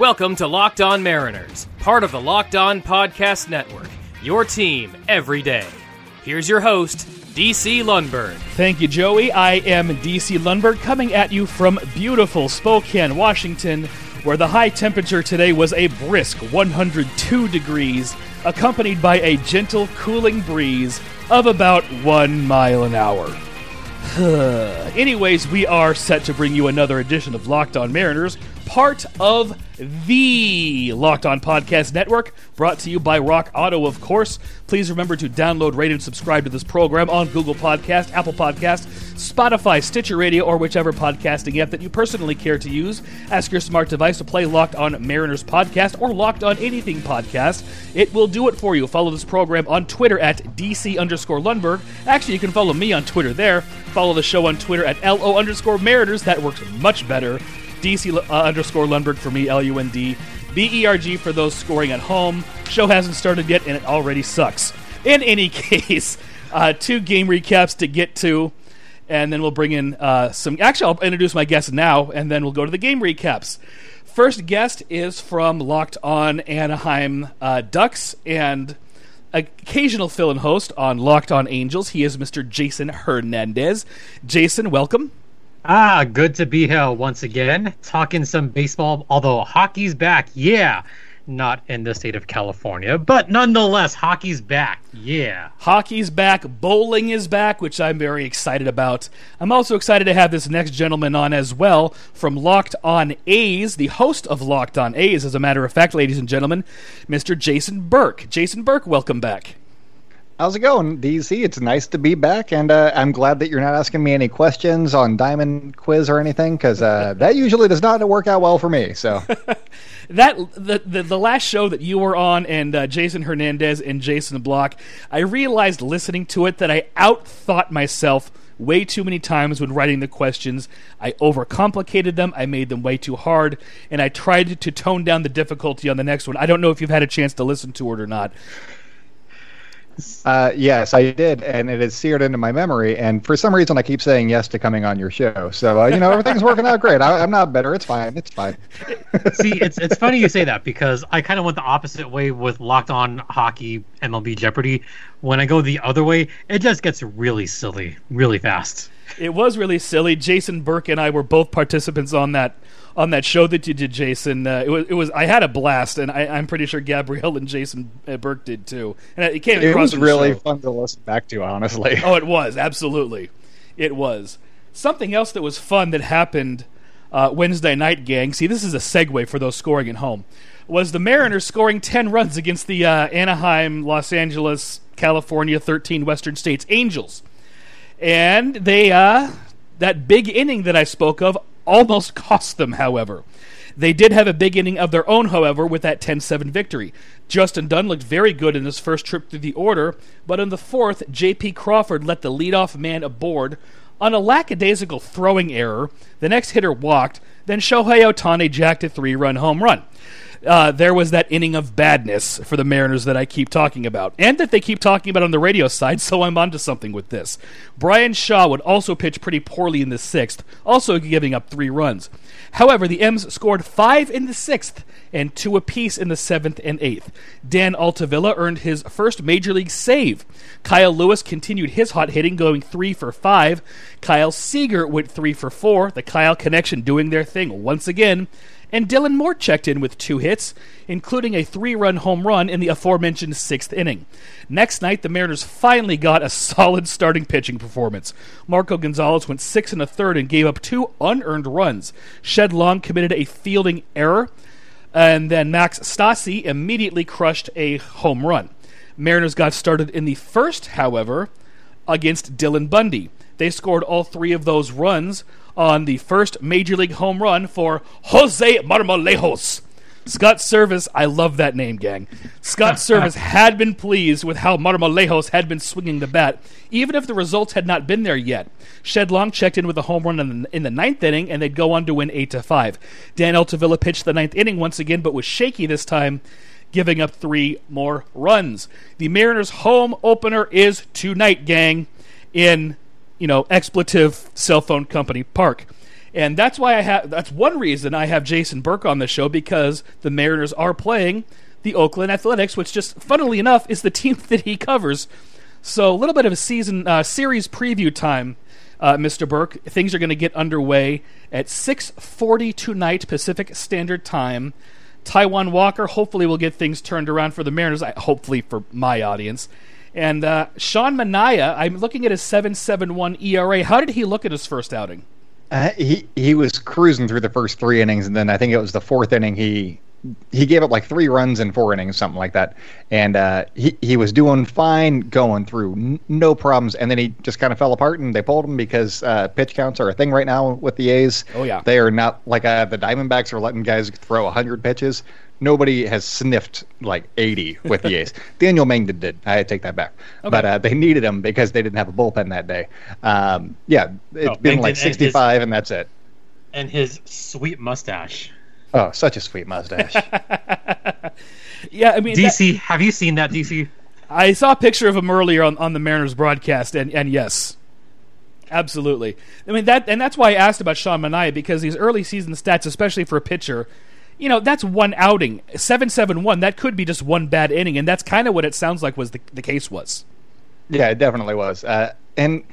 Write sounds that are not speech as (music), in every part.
Welcome to Locked On Mariners, part of the Locked On Podcast Network. Your team every day. Here's your host, DC Lundberg. Thank you, Joey. I am DC Lundberg coming at you from beautiful Spokane, Washington, where the high temperature today was a brisk 102 degrees, accompanied by a gentle cooling breeze of about one mile an hour. (sighs) Anyways, we are set to bring you another edition of Locked On Mariners, part of the Locked On Podcast Network, brought to you by Rock Auto, of course. Please remember to download, rate, and subscribe to this program on Google Podcast, Apple Podcast, Spotify, Stitcher Radio, or whichever podcasting app that you personally care to use. Ask your smart device to play Locked On Mariners Podcast or Locked On Anything Podcast. It will do it for you. Follow this program on Twitter at DC underscore Lundberg. Actually, you can follow me on Twitter there. Follow the show on Twitter at LO underscore Mariners. That works much better. DC uh, underscore Lundberg for me, L U N D. B E R G for those scoring at home. Show hasn't started yet, and it already sucks. In any (laughs) case, uh, two game recaps to get to, and then we'll bring in uh, some. Actually, I'll introduce my guest now, and then we'll go to the game recaps. First guest is from Locked On Anaheim uh, Ducks and occasional fill in host on Locked On Angels. He is Mr. Jason Hernandez. Jason, welcome. Ah, good to be here once again, talking some baseball. Although hockey's back, yeah, not in the state of California, but nonetheless, hockey's back, yeah. Hockey's back, bowling is back, which I'm very excited about. I'm also excited to have this next gentleman on as well from Locked On A's, the host of Locked On A's, as a matter of fact, ladies and gentlemen, Mr. Jason Burke. Jason Burke, welcome back. How's it going, DC? It's nice to be back, and uh, I'm glad that you're not asking me any questions on Diamond Quiz or anything, because uh, (laughs) that usually does not work out well for me. So (laughs) that the, the, the last show that you were on, and uh, Jason Hernandez and Jason Block, I realized listening to it that I outthought myself way too many times when writing the questions. I overcomplicated them. I made them way too hard, and I tried to tone down the difficulty on the next one. I don't know if you've had a chance to listen to it or not. Uh, yes, I did, and it is seared into my memory. And for some reason, I keep saying yes to coming on your show. So uh, you know, everything's working out great. I, am not better. It's fine. It's fine. (laughs) See, it's it's funny you say that because I kind of went the opposite way with Locked On Hockey, MLB Jeopardy. When I go the other way, it just gets really silly, really fast. It was really silly. Jason Burke and I were both participants on that on that show that you did, Jason. Uh, it was it was I had a blast, and I, am pretty sure Gabrielle and Jason uh, Burke did too. And it came it was really show. fun to listen back to, honestly. Oh, it was absolutely, it was. Something else that was fun that happened uh, Wednesday night, gang. See, this is a segue for those scoring at home. Was the Mariners scoring ten runs against the uh, Anaheim, Los Angeles, California, thirteen Western States Angels, and they uh, that big inning that I spoke of almost cost them, however. They did have a big inning of their own, however, with that 10 7 victory. Justin Dunn looked very good in his first trip through the order, but in the fourth, J.P. Crawford let the leadoff man aboard on a lackadaisical throwing error. The next hitter walked, then Shohei Ohtani jacked a three run home run uh, there was that inning of badness for the Mariners that I keep talking about, and that they keep talking about on the radio side, (laughs) so I'm onto something with this. Bryan Shaw would also pitch pretty poorly in the sixth, also giving up three runs. However, the M's scored five in the sixth and two apiece in the seventh and eighth. Dan Altavilla earned his first major league save. Kyle Lewis continued his hot hitting, going three for five. Kyle Seager went three for four. The Kyle connection doing their thing once again and Dylan Moore checked in with two hits, including a three run home run in the aforementioned sixth inning. Next night, the Mariners finally got a (laughs) solid starting pitching performance. Marco Gonzalez went six and a third and gave up two unearned runs. Shed Long committed a fielding error, and then Max Stassi immediately crushed a home run. Mariners got started in the first, however, against Dylan Bundy. They scored all three of those runs on the first major league home run for Jose Marmolejos. Scott Servais, I love that name, gang. Scott (laughs) Servais had been pleased with how Marmolejos had been swinging the bat, even if the results had not been there yet. Shed Long checked in with a home run in the, in the ninth inning, and they'd go on to win eight to five. Dan Altavilla pitched the ninth inning once again, but was shaky this time, giving up three more runs. The Mariners' home opener is tonight, gang, in you know, expletive cell phone company park. And that's why I have. That's one reason I have Jason Burke on the show because the Mariners are playing the Oakland Athletics, which just funnily enough is the (laughs) team that he covers. So a little bit of a season uh, series preview time, uh, Mr. Burke. Things are going to get underway at 6:40 tonight Pacific Standard Time. Taijuan Walker hopefully will get things turned around for the Mariners. Hopefully for my audience. And uh, Sean Manaea, I'm looking at his 7.71 ERA. How did he look at his first outing? Uh, he he was cruising through the first three innings, and then I think it was the fourth inning he he gave up like three runs in four innings, something like that. And uh, he he was doing fine going through, n- no problems. And then he just kind of fell apart, and they pulled him because uh, pitch counts are a thing right now with the A's. Oh yeah, they are not like uh, the Diamondbacks are letting guys throw hundred pitches. Nobody has sniffed like 80 with the A's. (laughs) Daniel Mengden did. I take that back. Okay. But uh, they needed him because they didn't have a bullpen that day. Um, yeah, it's oh, been Mengden like 65, and, his, and that's it. And his sweet mustache. Oh, such a sweet mustache. (laughs) yeah, I mean, DC. That, have you seen that, DC? I saw a picture of him earlier on, on the Mariners broadcast, and, and yes, absolutely. I mean that, and that's why I asked about Sean Manaea because these early season stats, especially for a pitcher, you know, that's one outing, seven seven one. That could be just one bad inning, and that's kind of what it sounds like was the the case was. Yeah, it definitely was, uh, and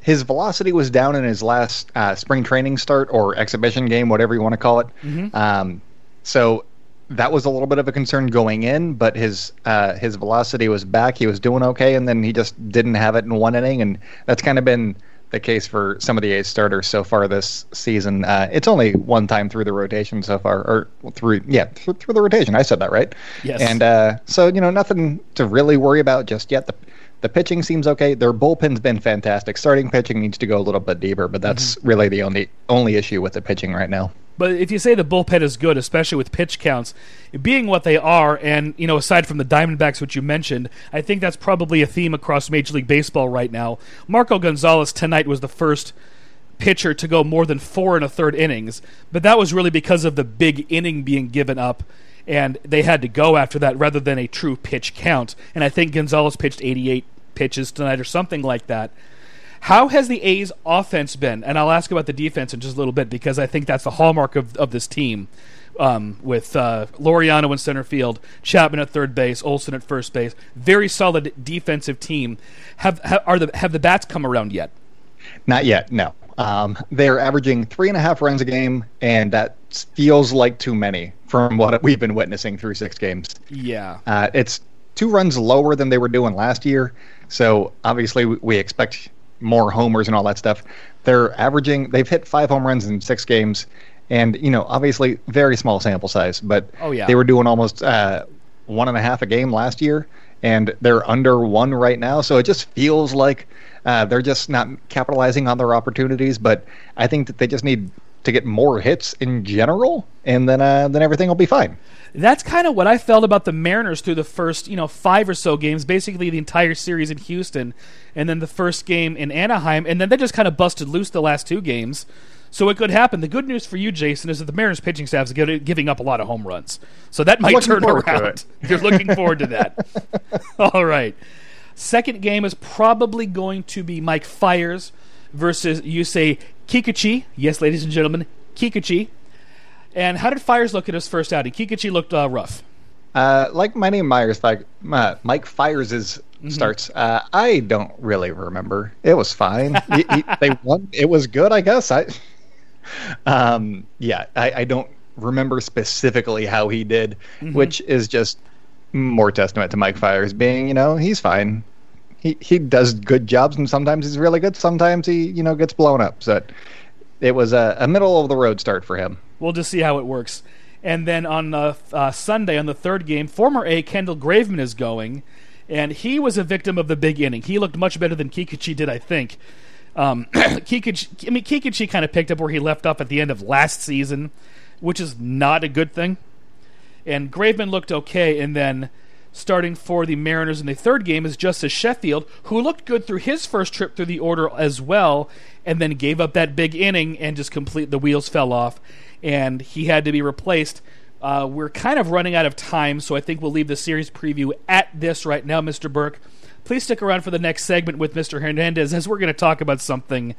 his velocity was down in his last uh, spring training start or exhibition game, whatever you want to call it. Mm-hmm. Um, so that was a little bit of a concern going in, but his uh, his velocity was back. He was doing okay, and then he just didn't have it in one inning, and that's kind of been the case for some of the A's starters so far this season. Uh, it's only one time through the rotation so far, or through yeah through, through the rotation. I said that right. Yes. And uh, so you know nothing to really worry about just yet. The the pitching seems okay. Their bullpen's been fantastic. Starting pitching needs to go a little bit deeper, but that's mm-hmm. really the only only issue with the pitching right now. But if you say the bullpen is good, especially with pitch counts, being what they are, and you know, aside from the Diamondbacks, which you mentioned, I think that's probably a theme across Major League Baseball right now. Marco Gonzalez tonight was the first pitcher to go more than four and a third innings, but that was really because of the big inning being given up and they had to go after that rather than a true pitch count. And I think Gonzalez pitched 88 pitches tonight or something like that. How has the A's offense been? And I'll ask about the defense in just a little bit because I think that's the hallmark of, of this team. Um, with uh, Laureano in center field, Chapman at third base, Olson at first base, very solid defensive team. Have, have are the have the bats come around yet? Not yet. No. Um, they're averaging three and a half runs a game, and that feels like too many from what we've been witnessing through six games. Yeah. Uh, it's two runs lower than they were doing last year. So obviously, we expect more homers and all that stuff. They're averaging, they've hit five home runs in six games. And, you know, obviously, very small sample size, but oh, yeah. they were doing almost uh, one and a half a game last year, and they're under one right now. So it just feels like uh, they're just not capitalizing on their opportunities. But I think that they just need to get more hits in general, and then uh, then everything will be fine. That's kind of what I felt about the Mariners through the first, you know, five or so games, basically the entire series in Houston, and then the first game in Anaheim, and then they just kind of busted loose the last two games. So it could happen. The good news for you, Jason, is that the Mariners pitching staff is giving up a lot of home runs. So that might turn around. (laughs) You're looking forward to that. (laughs) All right. Second game is probably going to be Mike Fiers versus Yusei Kikuchi. Yes, ladies and gentlemen, Kikuchi. And how did Fiers look at his first outing? Kikuchi looked uh, rough. Uh, like my name Myers, like uh, Mike Fiers' mm-hmm. starts. Uh, I don't really remember. It was fine. (laughs) he, he, they won. It was good, I guess. I, (laughs) um, yeah, I, I, don't remember specifically how he did, mm-hmm. which is just more testament to Mike Fiers being, you know, he's fine. He he does good jobs, and sometimes he's really good. Sometimes he, you know, gets blown up. So it was a, a middle of the road start for him. We'll just see how it works. And then on uh, uh, Sunday, on the third game, former A Kendall Graveman is going, and he was a victim of the big inning. He looked much better than Kikuchi did, I think. Um, (clears throat) Kikuchi, I mean, Kikuchi kind of picked up where he left off at the end of last season, which is not a good thing. And Graveman looked okay, and then starting for the Mariners in the third game is Justus Sheffield, who looked good through his first trip through the order as well, and then gave up that big inning and just complete the wheels fell off and he had to be replaced. Uh, we're kind of running out of time, so I think we'll leave the series preview at this right now, Mr. Burke. Please stick around for the next segment with Mr. Hernandez as we're going to talk about something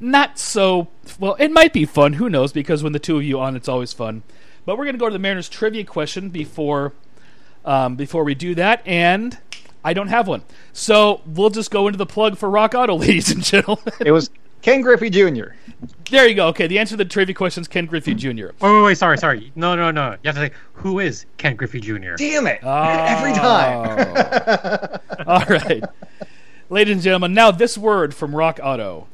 not so well. It might be fun. Who knows? Because when the two of you on, it's always fun. But we're going to go to the Mariners trivia question before um, before we do that, and I don't have one. So we'll just go into the plug for Rock Auto, (laughs) ladies and gentlemen. It was Ken Griffey Jr. there you go. Okay, the answer to the trivia question is Ken Griffey Jr. Wait, wait, wait. Sorry, sorry. No, no, no. You have to say who is Ken Griffey Jr. Damn it! Oh. (laughs) Every time. (laughs) All right. Ladies and gentlemen, now this word from Rock Auto.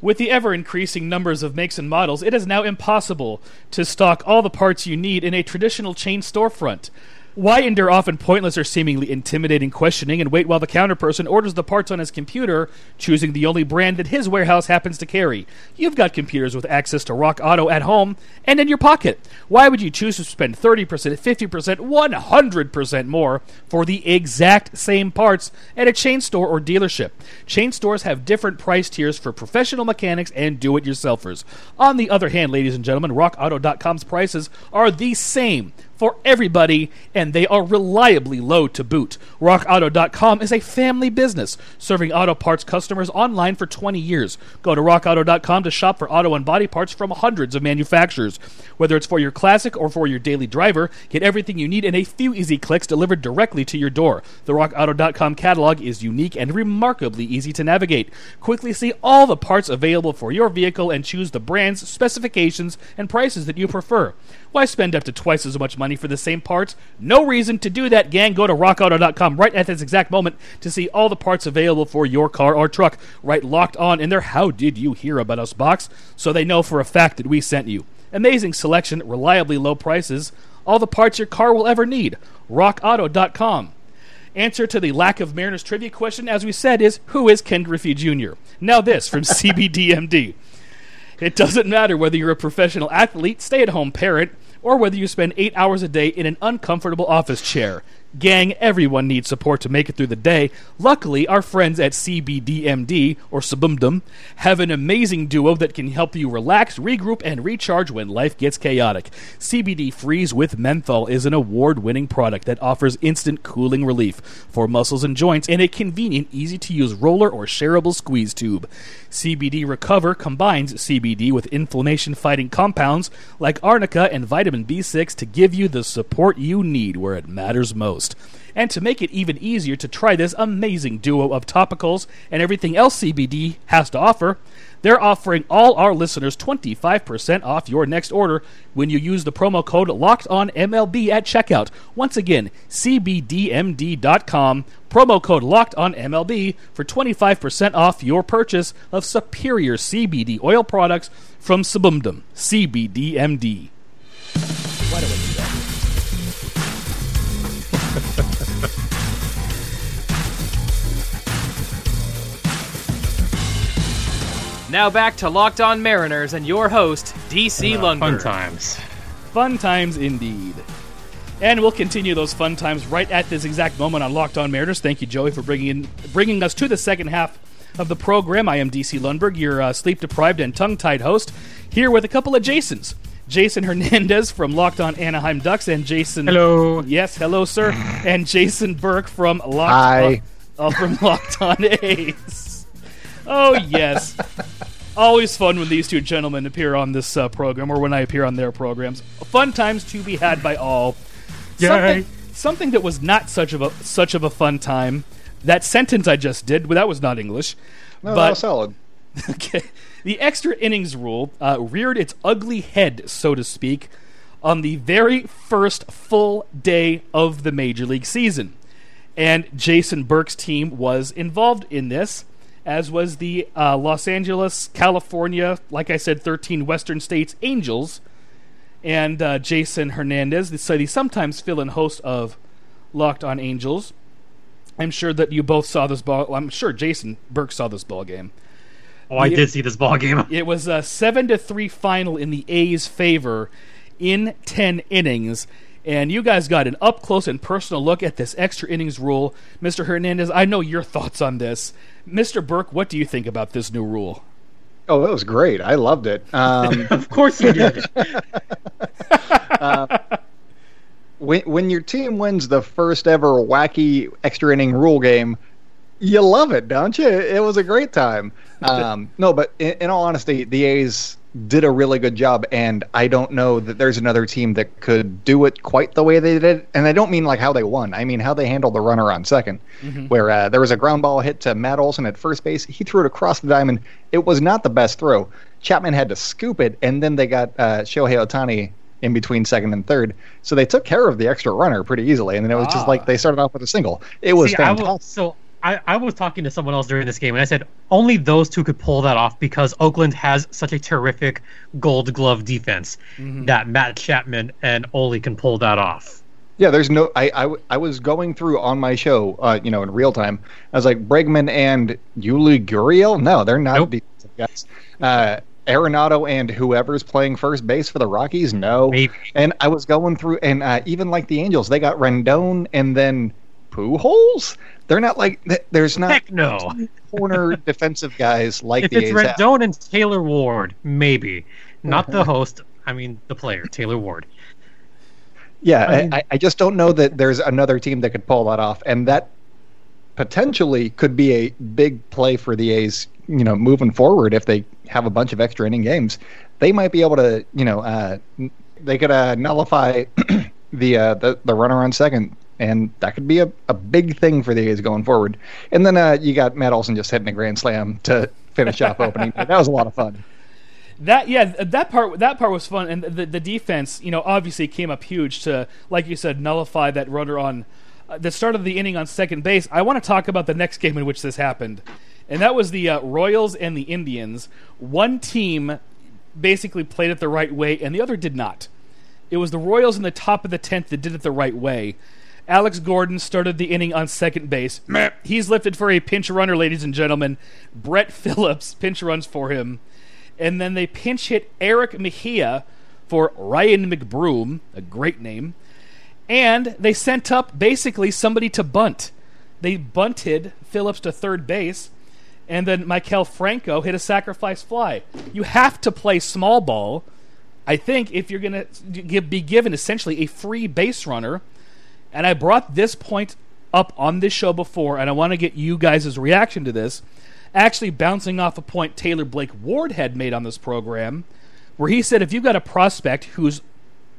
With the ever increasing numbers of makes and models, it is now impossible to stock all the parts you need in a traditional chain storefront. Why endure often pointless or seemingly intimidating questioning and wait while the counter person orders the parts on his computer, choosing the only brand that his warehouse happens to carry? You've got computers with access to Rock Auto at home and in your pocket. Why would you choose to spend 30%, 50%, 100% more for the exact same parts at a chain store or dealership? Chain stores have different price tiers for professional mechanics and do it yourselfers. On the other hand, ladies and gentlemen, RockAuto.com's prices are the same for everybody, and they are reliably low to boot. RockAuto.com is a family business, serving auto parts customers online for 20 years. Go to RockAuto.com to shop for auto and body parts from hundreds of manufacturers. Whether it's for your classic or for your daily driver, get everything you need in a few easy clicks delivered directly to your door. The RockAuto.com catalog is unique and remarkably easy to navigate. Quickly see all the parts available for your vehicle and choose the brands, specifications, and prices that you prefer. Why spend up to twice as much money for the same parts? No reason to do that, gang. Go to rockauto.com right at this exact moment to see all the parts available for your car or truck. Right locked on in their How Did You Hear About Us box so they know for a fact that we sent you. Amazing selection, reliably low prices, all the parts your car will ever need. RockAuto.com. Answer to the lack of Mariners trivia question, as we said, is Who is Ken Griffey Jr.? Now, this from (laughs) CBDMD. It doesn't matter whether you're a professional athlete, stay at home parent, or whether you spend eight hours a day in an uncomfortable office chair. Gang, everyone needs support to make it through the day. Luckily, our friends at CBDMD, or Subumdum, have an amazing duo that can help you relax, regroup, and recharge when life gets chaotic. CBD Freeze with Menthol is an award winning product that offers instant cooling relief for muscles and joints in a convenient, easy to use roller or shareable squeeze tube. CBD Recover combines CBD with inflammation fighting compounds like arnica and vitamin B6 to give you the support you need where it matters most. And to make it even easier to try this amazing duo of topicals and everything else CBD has to offer, they're offering all our listeners 25% off your next order when you use the promo code LOCKEDONMLB at checkout. Once again, cbdmd.com, promo code LOCKEDONMLB for 25% off your purchase of superior CBD oil products from Subumdum, CBDMD. Why do Now back to Locked On Mariners and your host, DC Fun Lundberg. Fun times. Fun times indeed. And we'll continue those fun times right at this exact moment on Locked On Mariners. Thank you, Joey, for bringing in, bringing us to the second half of the program. I am DC Lundberg, your uh, sleep deprived and tongue tied host, here with a couple of Jasons. Jason Hernandez from Locked On Anaheim Ducks and Jason. Hello. Yes, hello, sir. (laughs) and Jason Burke from Locked Hi. On, uh, from Locked On A's. Oh yes, always fun when these two gentlemen appear on this uh, program, or when I appear on their programs. Fun times to be had by all. Something, something that was not such of a such of a fun time. That sentence I just did, well, that was not English. No, but that was solid. (laughs) Okay. The extra innings rule uh, reared its ugly head, so to speak, on the very first full day of the Major League season. And Jason Burke's team was involved in this, as was the uh, Los Angeles, California, like I said, 13 Western States Angels. And uh, Jason Hernandez, the, the sometimes fill in host of Locked on Angels. I'm sure that you both saw this ball. I'm sure Jason Burke saw this ball game. Oh, I Yeah. did see this ball game. It was a seven to three final in the A's favor in ten innings. And you guys got an up close and personal look at this extra innings rule. Mr. Hernandez, I know your thoughts on this. Mr. Burke, what do you think about this new rule? Oh, that was great. I loved it. Um, (laughs) of course you did. (laughs) when when your team wins the first ever wacky extra inning rule game, You love it, don't you? It was a great time. (laughs) Um, no, but in, in all honesty, the A's did a really good job, and I don't know that there's another team that could do it quite the way they did. And I don't mean like how they won. I mean how they handled the runner on 2nd where uh, there was a ground ball hit to Matt Olson at first base. He threw it across the diamond. It was not the best throw. Chapman had to scoop it, and then they got uh, Shohei Ohtani in between second and third. So they took care of the extra runner pretty easily, and then it was Ah. just like they started off with a single. It was See, fantastic. was, so I, I was talking to someone else during this game, and I said only those two could pull that off because Oakland has such a terrific Gold Glove defense that Matt Chapman and Ole can pull that off. Yeah, there's no. I I was going through on my show, uh, you know, in real time. I was like Bregman and Yuli Gurriel. No, they're not Nope. defensive guys. Uh, Arenado and whoever's playing first base for the Rockies. No, Maybe. And I was going through, and uh, even like the Angels, they got Rendon and then Pujols. They're not like there's not Heck no. corner (laughs) defensive guys like If the it's A's have. And Taylor Ward, maybe. Not the host. I mean, the player, Taylor Ward. Yeah, I mean- I, I just don't know that there's another team that could pull that off, and that potentially could be a big play for the A's. You know, moving forward, if they have a bunch of extra inning games, they might be able to. You know, uh, they could uh, nullify (clears throat) the, uh, the the runner on second, and that could be a, a big thing for the A's going forward. And then uh, you got Matt Olson just hitting a grand slam to finish off opening. That was a lot of fun. (laughs) That yeah, that part that part was fun, and the the defense, you know, obviously came up huge to, like you said, nullify that runner on uh, the start of the inning on second base. I want to talk about the next game in which this happened, and that was the uh, Royals and the Indians. One team basically played it the right way, and the other did not. It was the Royals in the top of the tenth that did it the right way. Alex Gordon started the inning on second base. He's lifted for a pinch runner, ladies and gentlemen. Brett Phillips pinch runs for him and then they pinch hit Erick Mejia for Ryan McBroom, a great name, and they sent up basically somebody to bunt. They bunted Phillips to third base, and then Maikel Franco hit a sacrifice fly. You have to play small ball, I think, if you're going to be given essentially a free base runner. And I brought this point up on this show before, and I want to get you guys' reaction to this actually bouncing off a point Taylor Blake Ward had made on this program, where he said if you've got a prospect who's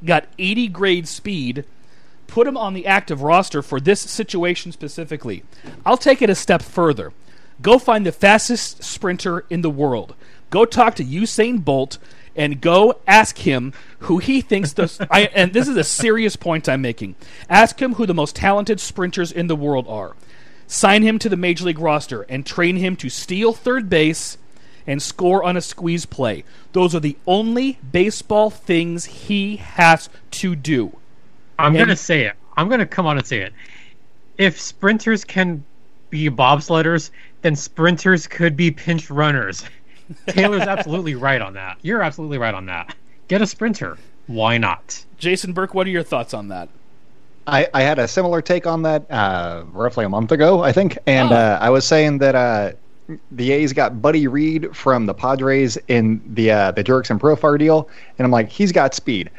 got 80 grade speed, put him on the active roster for this situation specifically. I'll take it a step further. Go find the fastest sprinter in the world. Go talk to Usain Bolt and go ask him who he thinks the (laughs) I, and this is a serious point I'm making. Ask him who the most talented sprinters in the world are sign him to the major league roster and train him to steal third base and score on a squeeze play. Those are the only baseball things he has to do. I'm gonna say it. I'm gonna come on and say it. If sprinters can be bobsledders, then sprinters could be pinch runners. Taylor's absolutely right on that. You're absolutely right on that. Get a sprinter. Why not? Jason Burke, what are your thoughts on that? I, I had a similar take on that uh, roughly a month ago, I think, and Oh. uh, I was saying that uh, the A's got Buddy Reed from the Padres in the uh, the Jurickson Profar deal, and I'm like, he's got speed.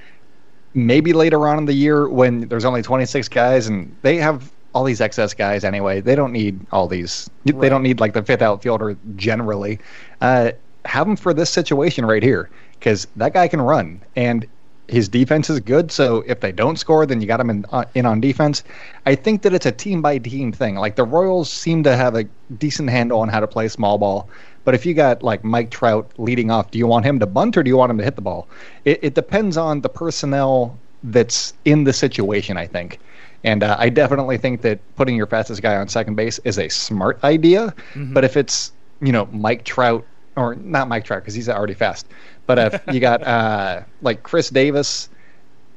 Maybe later on in the year when there's only 26 guys and they have all these excess guys anyway, they don't need all these. They don't need like the fifth outfielder generally. Uh, have him for this situation right here because that guy can run and his defense is good. So if they don't score, then you got him in, uh, in on defense. I think that it's a team by team thing. Like the Royals seem to have a decent handle on how to play small ball. But if you got like Mike Trout leading off, do you want him to bunt or do you want him to hit the ball? It, it depends on the personnel that's in the situation, I think. And uh, I definitely think that putting your fastest guy on second base is a smart idea. But if it's, you know, Mike Trout, or not Mike Trout because he's already fast, but if you got (laughs) uh, like Chris Davis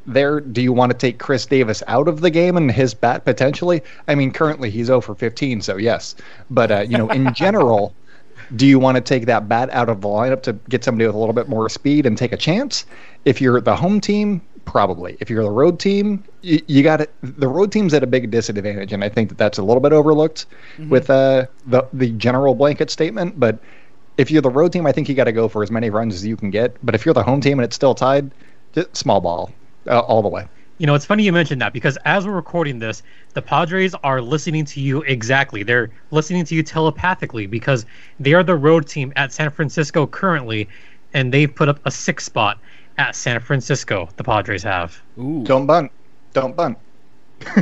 there, do you want to take Chris Davis out of the game and his bat potentially? I mean, currently he's 0 for 15, so yes. But, uh, you know, in general, (laughs) do you want to take that bat out of the lineup to get somebody with a little bit more speed and take a chance? If you're the home team, probably. If you're the road team, you, you got it. The road team's at a big disadvantage, and I think that that's a little bit overlooked with uh, the the general blanket statement. But if you're the road team, I think you got to go for as many runs as you can get. But if you're the home team and it's still tied, just small ball uh, all the way. You know, it's funny you mentioned that because as we're recording this, the Padres are listening to you exactly. They're listening to you telepathically because they are the road team at San Francisco currently, and they've put up a six spot at San Francisco. The Padres have. Ooh. Don't bunt. Don't bunt. (laughs) (laughs)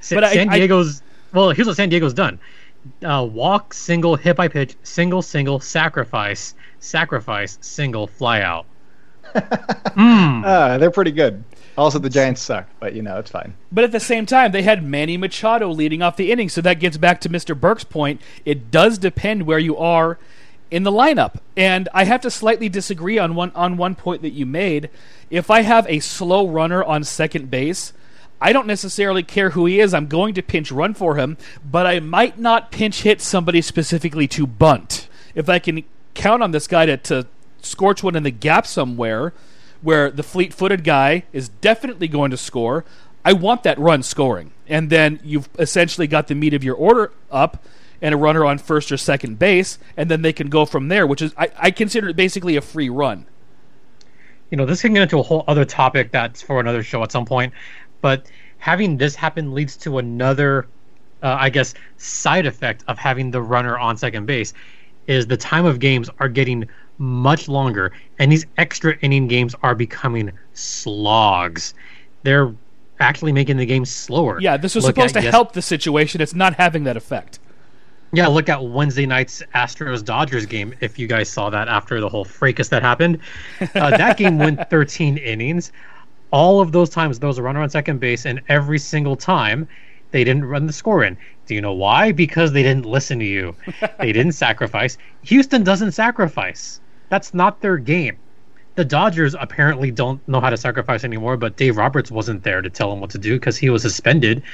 Sa- But I- San I- Diego's well, here's what San Diego's done: uh, walk, single, hit by pitch, single, single, sacrifice, sacrifice, single, fly out. (laughs) Hmm. Uh, they're pretty good. Also, the Giants suck, but you know it's fine. But at the same time, they had Manny Machado leading off the inning, so that gets back to Mr. Burke's point. It does depend where you are in the lineup, and I have to slightly disagree on one on one point that you made. If I have a slow runner on second base, I don't necessarily care who he is. I'm going to pinch run for him, but I might not pinch hit somebody specifically to bunt. If I can count on this guy to, to scorch one in the gap somewhere where the fleet footed guy is definitely going to score, I want that run scoring. And then you've essentially got the meat of your order up and a runner on first or second base, and then they can go from there, which is, I, I consider it basically a free run. you know, this can get into a whole other topic that's for another show at some point. But having this happen leads to another, uh, I guess, side effect of having the runner on second base is the time of games are getting much longer, and these extra inning games are becoming slogs. They're actually making the game slower. Yeah, this was Look supposed at to yes- help the situation. It's not having that effect. Yeah, look at Wednesday night's Astros Dodgers game. If you guys saw that after the whole fracas that happened, uh, that game went (laughs) 13 innings. All of those times there was a runner on second base, and every single time they didn't run the score in. Do you know why? Because they didn't listen to you. (laughs) they didn't sacrifice. Houston doesn't sacrifice. That's not their game. The Dodgers apparently don't know how to sacrifice anymore, but Dave Roberts wasn't there to tell them what to do because he was suspended. (laughs)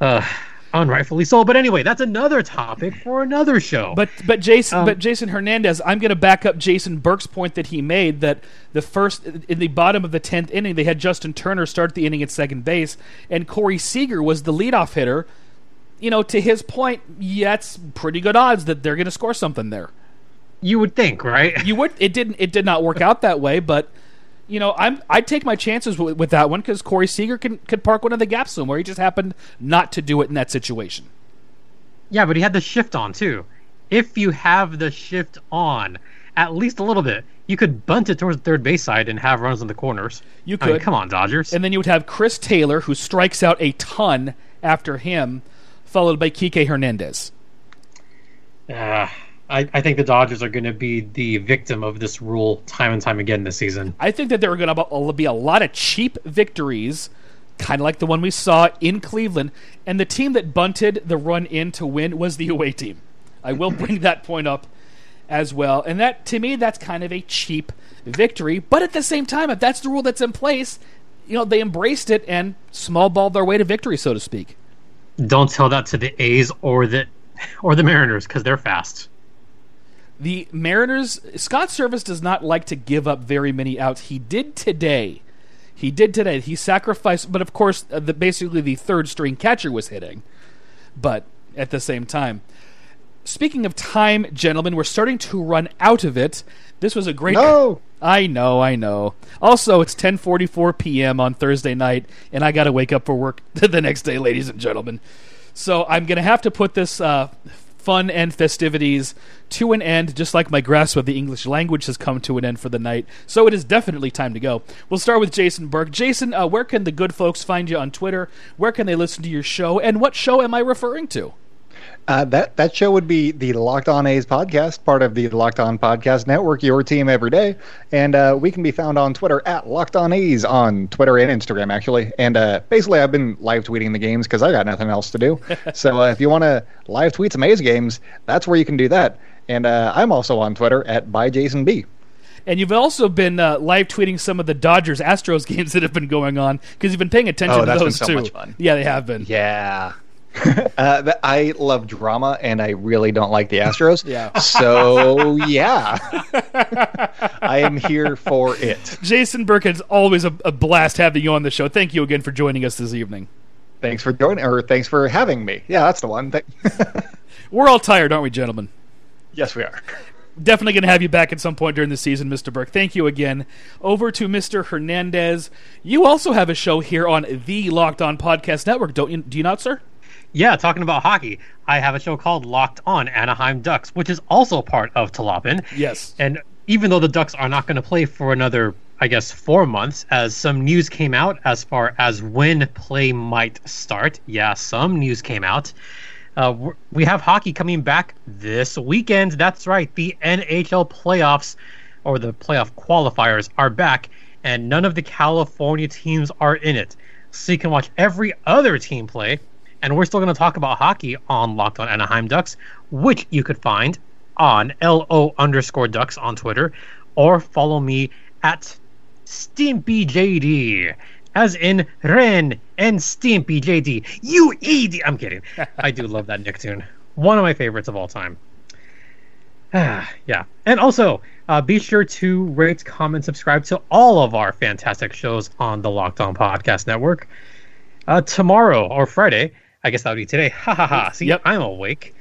Uh, unrightfully so. But anyway, that's another topic for another show. But but Jason Um, but Jason Hernandez, I'm going to back up Jason Burke's point that he made that the first in the bottom of the tenth inning they had Justin Turner start the inning at second base, and Corey Seager was the leadoff hitter. You know, to his point, yeah, it's pretty good odds that they're going to score something there. you would think, right? You would it didn't it did not work out that way, but you know I'm I'd take my chances with, with that one because Corey Seager can could park one of the gaps somewhere. He just happened not to do it in that situation. Yeah, but he had the shift on too. If you have the shift on, at least a little bit, you could bunt it towards the third base side and have runs in the corners. You I mean, could. come on, Dodgers. And then you would have Chris Taylor, who strikes out a ton after him, followed by Kike Hernandez. Uh, I, I think the Dodgers are going to be the victim of this rule time and time again this season. I think that there are going to be a lot of cheap victories, kind of like the one we saw in Cleveland. And the team that bunted the run in to win was the away team. I will bring that point up as well. And that, to me, that's kind of a cheap victory. But at the same time, if that's the rule that's in place, you know, they embraced it and small balled their way to victory, so to speak. Don't tell that to the A's or the or the Mariners because they're fast. The Mariners, Scott Servais does not like to give up very many outs. He did today. He did today. He sacrificed, but of course, uh, the, basically the third string catcher was hitting. But at the same time, speaking of time, gentlemen, we're starting to run out of it. This was a great. No. I know, I know. Also, it's 10:44 p.m. on Thursday night, and I got to wake up for work (laughs) the next day, ladies and gentlemen. So I'm going to have to put this uh, fun and festivities to an end, just like my grasp of the English language has come to an end for the night. So it is definitely time to go. We'll start with Jason Burke. Jason, uh, where can the good folks find you on Twitter? Where can they listen to your show? And what show am I referring to? Uh, that that show would be the Locked On A's podcast, part of the Locked On Podcast Network, your team every day. And uh, we can be found on Twitter at Locked On A's on Twitter and Instagram, actually. And uh, basically, I've been live tweeting the games because I got nothing else to do. (laughs) so uh, if you want to live tweet some A's games, that's where you can do that. And uh, I'm also on Twitter at by Jason B. And you've also been uh, live tweeting some of the Dodgers Astros (laughs) games that have been going on because you've been paying attention Oh, to those so too. Yeah, they have been. Yeah. (laughs) uh, I love drama, and I really don't like the Astros. Yeah. So yeah, I am here for it. Jason Burke, it's always a, a blast having you on the show. Thank you again for joining us this evening. Thanks for joining, or thanks for having me. Yeah, that's the one. (laughs) We're all tired, aren't we, gentlemen? yes, we are. definitely going to have you back at some point during the season, Mr. Burke. Thank you again. Over to Mr. Hernandez. You also have a show here on the Locked On Podcast Network, don't you? Do you not, sir? Yeah, talking about hockey, I have a show called Locked On Anaheim Ducks, which is also part of Tlalopin. Yes. And even though the Ducks are not going to play for another, I guess, four months, as some news came out as far as when play might start. Yeah, some news came out. Uh, we have hockey coming back this weekend. That's right. The NHL playoffs or the playoff qualifiers are back, and none of the California teams are in it. So you can watch every other team play. And we're still going to talk about hockey on Locked On Anaheim Ducks, which you could find on LO underscore Ducks on Twitter, or follow me at StimpyJD, as in Ren and Stimpy JD. You ED. I'm kidding. (laughs) I do love that Nicktoon. One of my favorites of all time. (sighs) yeah. And also, uh, be sure to rate, comment, subscribe to all of our fantastic shows on the Locked On Podcast Network. Uh, tomorrow or Friday, I guess that would be today. (laughs) Ha ha ha. See, Yep. I'm awake.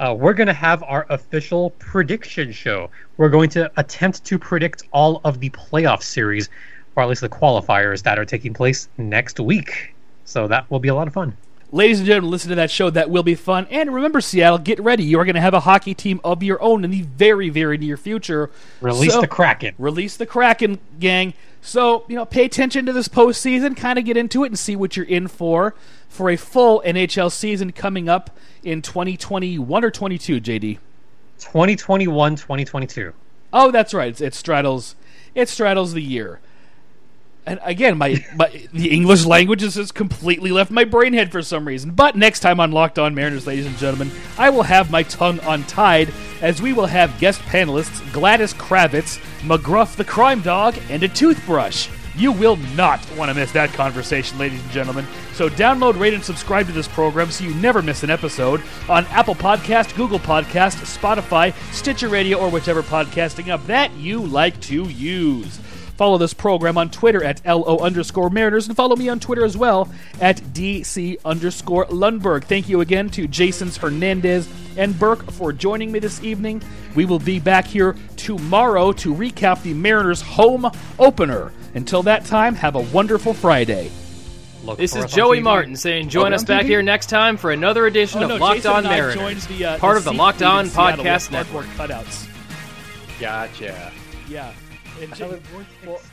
Uh, we're going to have our official prediction show. We're going to attempt to predict all of the playoff series, or at least the qualifiers that are taking place next week. So that will be a lot of fun. Ladies and gentlemen, listen to that show. That will be fun. And remember, Seattle, get ready. You are going to have a hockey team of your own in the very, very near future. Release So- the Kraken. Release the Kraken, gang. So, you know, pay attention to this postseason, kind of get into it and see what you're in for for a full NHL season coming up in 2021 or 22, JD. 2021 2022. Oh, that's right. It's, it straddles it straddles the year. And again, my, my the English language has just completely left my brain head for some reason. But next time on Locked On Mariners, ladies and gentlemen, I will have my tongue untied as we will have guest panelists Gladys Kravitz, McGruff the Crime Dog, and a toothbrush. You will not want to miss that conversation, ladies and gentlemen. So download, rate, and subscribe to this program so you never miss an episode on Apple Podcast, Google Podcast, Spotify, Stitcher Radio, or whichever podcasting app that you like to use. Follow this program on Twitter at LO underscore Mariners and follow me on Twitter as well at DC underscore Lundberg. Thank you again to Jasons Hernandez and Burke for joining me this evening. We will be back here tomorrow to recap the Mariners home opener. Until that time, have a wonderful Friday. Look This is Joey TV. Martin saying, join Oh, us back TV? here next time for another edition Oh, no, of Locked Jason On Mariners. the, uh, part the of the Locked On Podcast Network. cutouts. Gotcha. Yeah. And That J- was expensive.